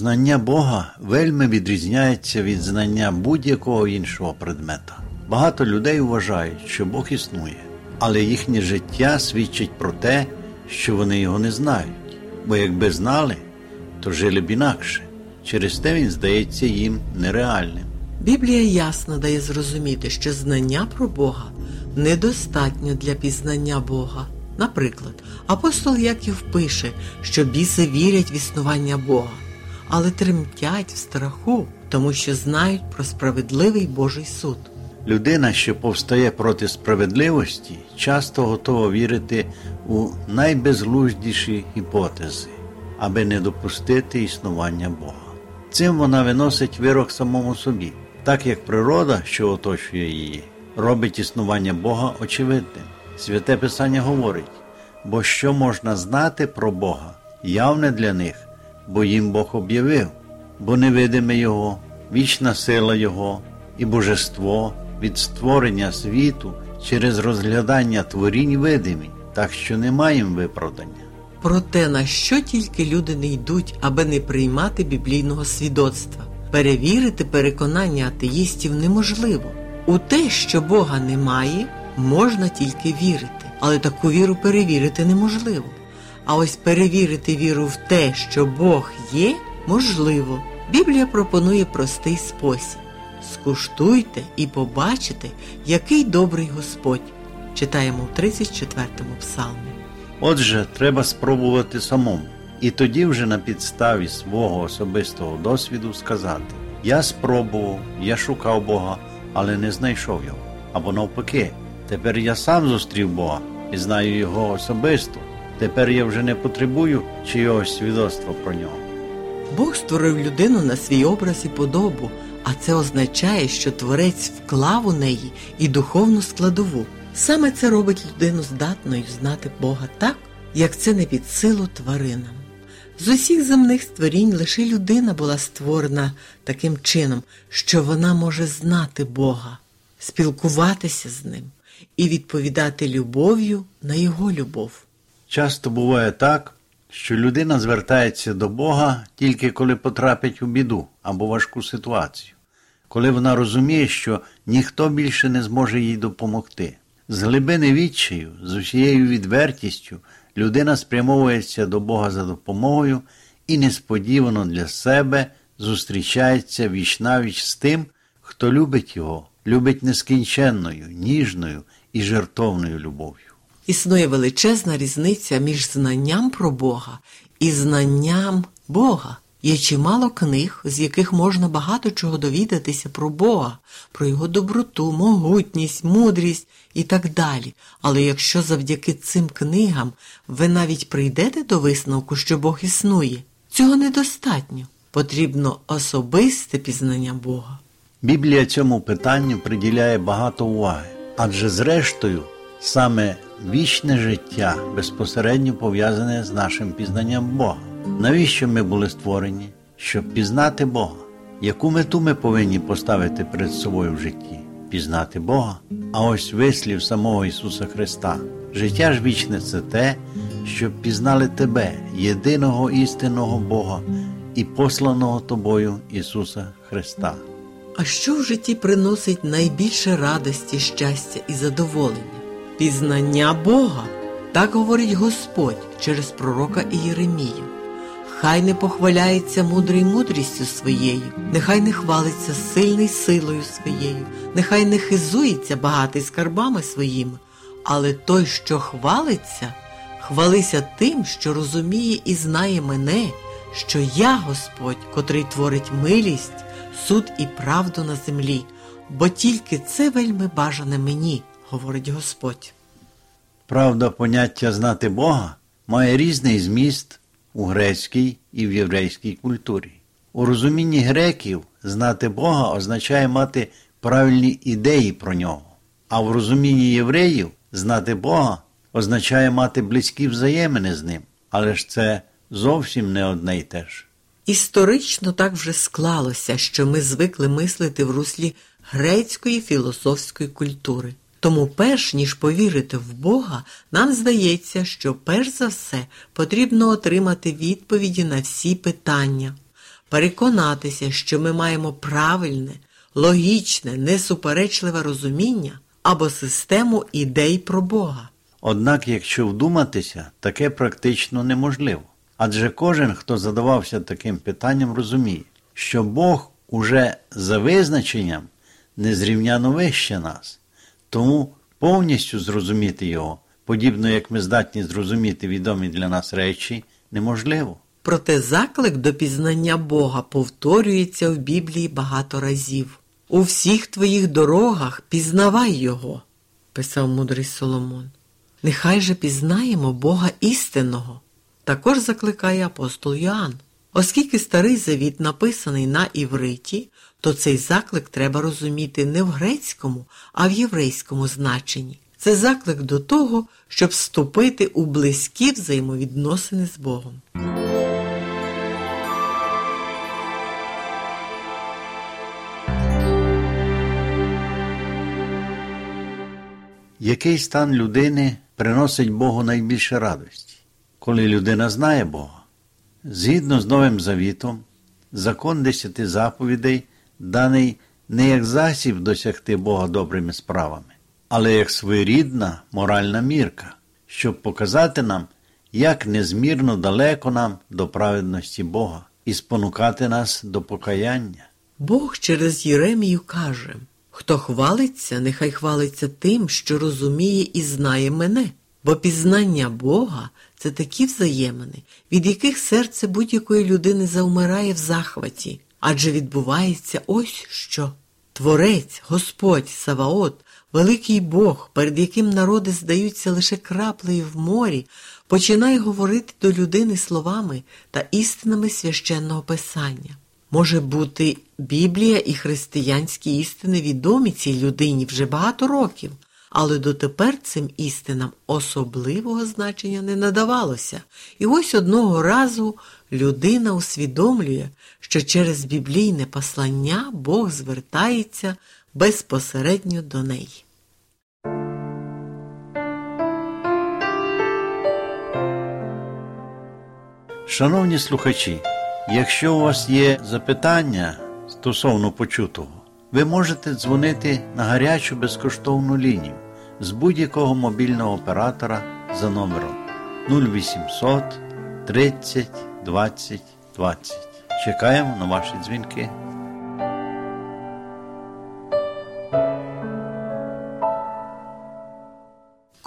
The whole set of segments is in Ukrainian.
Знання Бога вельми відрізняється від знання будь-якого іншого предмета. Багато людей вважають, що Бог існує, але їхнє життя свідчить про те, що вони його не знають, бо якби знали, то жили б інакше. Через те він здається їм нереальним. Біблія ясно дає зрозуміти, що знання про Бога недостатньо для пізнання Бога. Наприклад, апостол Яків пише, що біси вірять в існування Бога, але тремтять в страху, тому що знають про справедливий Божий суд. Людина, що повстає проти справедливості, часто готова вірити у найбезглуздіші гіпотези, аби не допустити існування Бога. Цим вона виносить вирок самому собі, так як природа, що оточує її, робить існування Бога очевидним. Святе Писання говорить, бо що можна знати про Бога, явне для них, бо їм Бог об'явив, бо невидиме Його, вічна сила Його і божество від створення світу через розглядання творінь видимі, так що не маємо виправдання. Про те, на що тільки люди не йдуть, аби не приймати біблійного свідоцтва. Перевірити переконання атеїстів неможливо. У те, що Бога немає, можна тільки вірити, але таку віру перевірити неможливо. А ось перевірити віру в те, що Бог є, можливо. Біблія пропонує простий спосіб: скуштуйте і побачите, який добрий Господь. Читаємо в 34-му псалмі. Отже, треба спробувати самому, і тоді вже на підставі свого особистого досвіду сказати: Я спробував, я шукав Бога, але не знайшов його. Або навпаки, тепер я сам зустрів Бога і знаю його особисто. Тепер я вже не потребую чийогось свідоцтва про нього. Бог створив людину на свій образ і подобу, а це означає, що творець вклав у неї і духовну складову. Саме це робить людину здатною знати Бога так, як це не під силу тваринам. З усіх земних створінь лише людина була створена таким чином, що вона може знати Бога, спілкуватися з ним і відповідати любов'ю на його любов. Часто буває так, що людина звертається до Бога тільки коли потрапить у біду або важку ситуацію, коли вона розуміє, що ніхто більше не зможе їй допомогти. З глибини відчаю, з усією відвертістю, людина спрямовується до Бога за допомогою і несподівано для себе зустрічається віч-навіч з тим, хто любить його, любить нескінченною, ніжною і жертовною любов'ю. Існує величезна різниця між знанням про Бога і знанням Бога. Є чимало книг, з яких можна багато чого довідатися про Бога, про його доброту, могутність, мудрість і так далі. Але якщо завдяки цим книгам ви навіть прийдете до висновку, що Бог існує, цього недостатньо. Потрібно особисте пізнання Бога. Біблія цьому питанню приділяє багато уваги, адже зрештою саме вічне життя безпосередньо пов'язане з нашим пізнанням Бога. Навіщо ми були створені? Щоб пізнати Бога. Яку мету ми повинні поставити перед собою в житті? Пізнати Бога. А ось вислів самого Ісуса Христа. Життя ж вічне це те, щоб пізнали Тебе, єдиного істинного Бога і посланого Тобою Ісуса Христа. А що в житті приносить найбільше радості, щастя і задоволення? Пізнання Бога. Так говорить Господь через пророка Ієремію. Хай не похваляється мудрий мудрістю своєю, нехай не хвалиться сильний силою своєю, нехай не хизується багатий скарбами своїми, але той, що хвалиться, хвалися тим, що розуміє і знає мене, що я Господь, котрий творить милість, суд і правду на землі, бо тільки це вельми бажане мені, говорить Господь. Правда, поняття знати Бога має різний зміст у грецькій і в єврейській культурі. У розумінні греків знати Бога означає мати правильні ідеї про нього, а в розумінні євреїв знати Бога означає мати близькі взаємини з ним, але ж це зовсім не одне й те ж. Історично так вже склалося, що ми звикли мислити в руслі грецької філософської культури. Тому, перш ніж повірити в Бога, нам здається, що перш за все потрібно отримати відповіді на всі питання, переконатися, що ми маємо правильне, логічне, несуперечливе розуміння або систему ідей про Бога. Однак, якщо вдуматися, таке практично неможливо. Адже кожен, хто задавався таким питанням, розуміє, що Бог уже за визначенням незрівняно вище нас, тому повністю зрозуміти його, подібно як ми здатні зрозуміти відомі для нас речі, неможливо. Проте заклик до пізнання Бога повторюється в Біблії багато разів. У всіх твоїх дорогах пізнавай Його, писав мудрий Соломон. Нехай же пізнаємо Бога істинного, також закликає апостол Йоанн. Оскільки старий завіт написаний на івриті, то цей заклик треба розуміти не в грецькому, а в єврейському значенні. Це заклик до того, щоб вступити у близькі взаємовідносини з Богом. Який стан людини приносить Богу найбільше радості? Коли людина знає Бога. Згідно з Новим Завітом, закон десяти заповідей даний не як засіб досягти Бога добрими справами, але як своєрідна моральна мірка, щоб показати нам, як незмірно далеко нам до праведності Бога і спонукати нас до покаяння. Бог через Єремію каже Хто хвалиться, нехай хвалиться тим, що розуміє і знає мене, бо пізнання Бога це такі взаємини, від яких серце будь-якої людини завмирає в захваті, адже відбувається ось що. Творець, Господь, Саваот, великий Бог, перед яким народи здаються лише краплею в морі, починає говорити до людини словами та істинами священного писання. Може бути, Біблія і християнські істини відомі цій людині вже багато років, але дотепер цим істинам особливого значення не надавалося. І ось одного разу людина усвідомлює, що через біблійне послання Бог звертається безпосередньо до неї. Шановні слухачі, якщо у вас є запитання стосовно почутого, ви можете дзвонити на гарячу безкоштовну лінію з будь-якого мобільного оператора за номером 0800 30 20 20. Чекаємо на ваші дзвінки.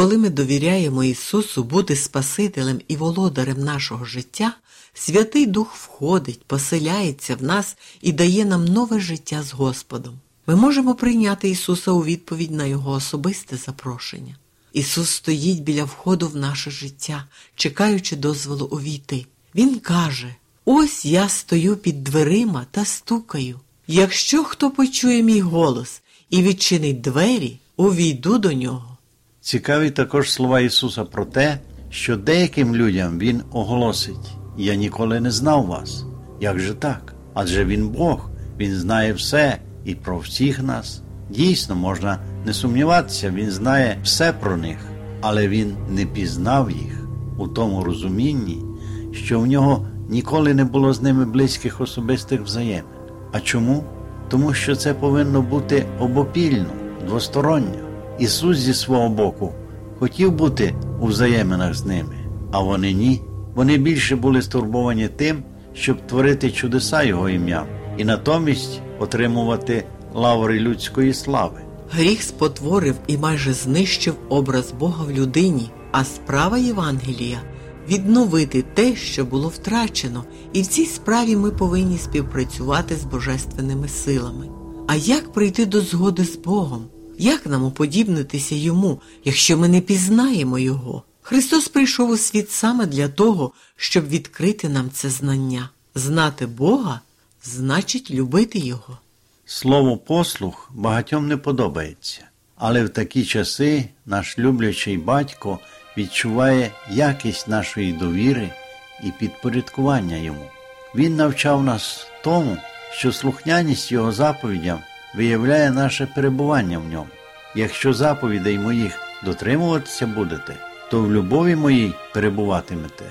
Коли ми довіряємо Ісусу бути Спасителем і володарем нашого життя, Святий Дух входить, поселяється в нас і дає нам нове життя з Господом. Ми можемо прийняти Ісуса у відповідь на Його особисте запрошення. Ісус стоїть біля входу в наше життя, чекаючи дозволу увійти. Він каже: Ось я стою під дверима та стукаю. Якщо хто почує мій голос і відчинить двері, увійду до нього. Цікаві також слова Ісуса про те, що деяким людям Він оголосить: Я ніколи не знав вас. Як же так? Адже Він Бог, Він знає все і про всіх нас. Дійсно, можна не сумніватися, Він знає все про них, але Він не пізнав їх у тому розумінні, що в нього ніколи не було з ними близьких особистих взаємин. А чому? Тому що це повинно бути обопільно, двосторонньо. Ісус зі свого боку хотів бути у взаєминах з ними, а вони ні. Вони більше були стурбовані тим, щоб творити чудеса Його ім'ям і натомість отримувати лаври людської слави. Гріх спотворив і майже знищив образ Бога в людині, а справа Євангелія відновити те, що було втрачено, і в цій справі ми повинні співпрацювати з божественними силами. А як прийти до згоди з Богом? Як нам уподібнитися йому, якщо ми не пізнаємо Його? Христос прийшов у світ саме для того, щоб відкрити нам це знання. Знати Бога значить любити Його. Слово послух багатьом не подобається, але в такі часи наш люблячий батько відчуває якість нашої довіри і підпорядкування йому. Він навчав нас тому, що слухняність Його заповідям виявляє наше перебування в ньому. Якщо заповідей моїх дотримуватися будете, то в любові моїй перебуватимете,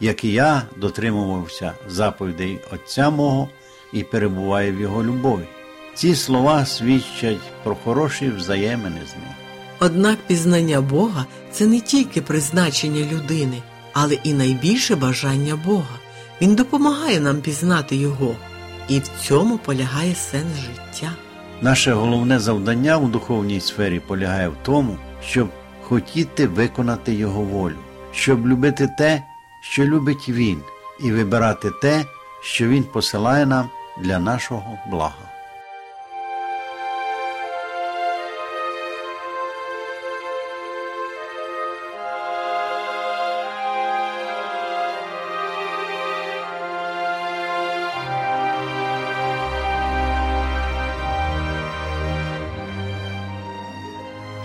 як і я дотримувався заповідей Отця мого і перебуваю в Його любові. Ці слова свідчать про хороші взаємини з ним. Однак пізнання Бога це не тільки призначення людини, але і найбільше бажання Бога. Він допомагає нам пізнати Його, і в цьому полягає сенс життя. Наше головне завдання у духовній сфері полягає в тому, щоб хотіти виконати Його волю, щоб любити те, що любить Він, і вибирати те, що Він посилає нам для нашого блага.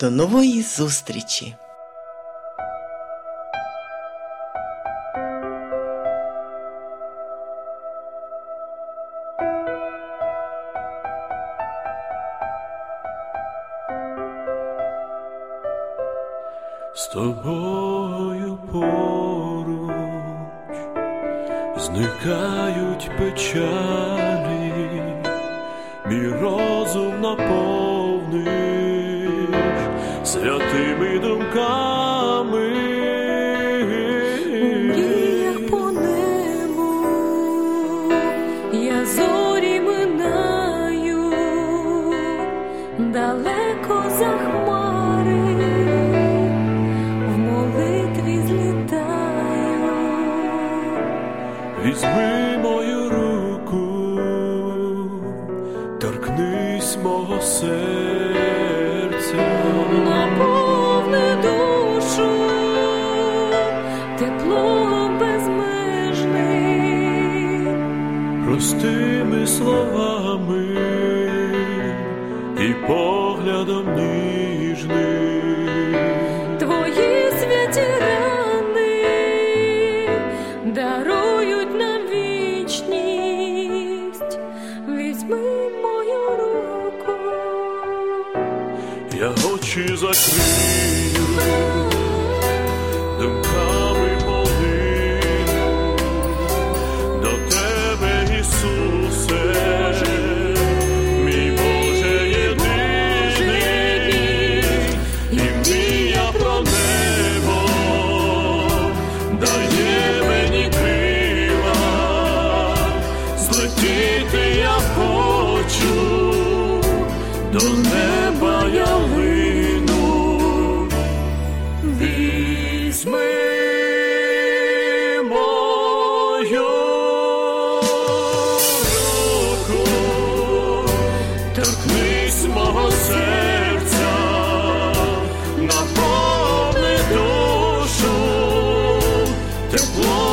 До нової зустрічі! З тобою поруч зникають печалі, мій розум наповниш святими думками. Простими словами і поглядом ніжним. Твої святі рани дарують нам вічність. Візьми мою руку. Я очі закрию, Whoa.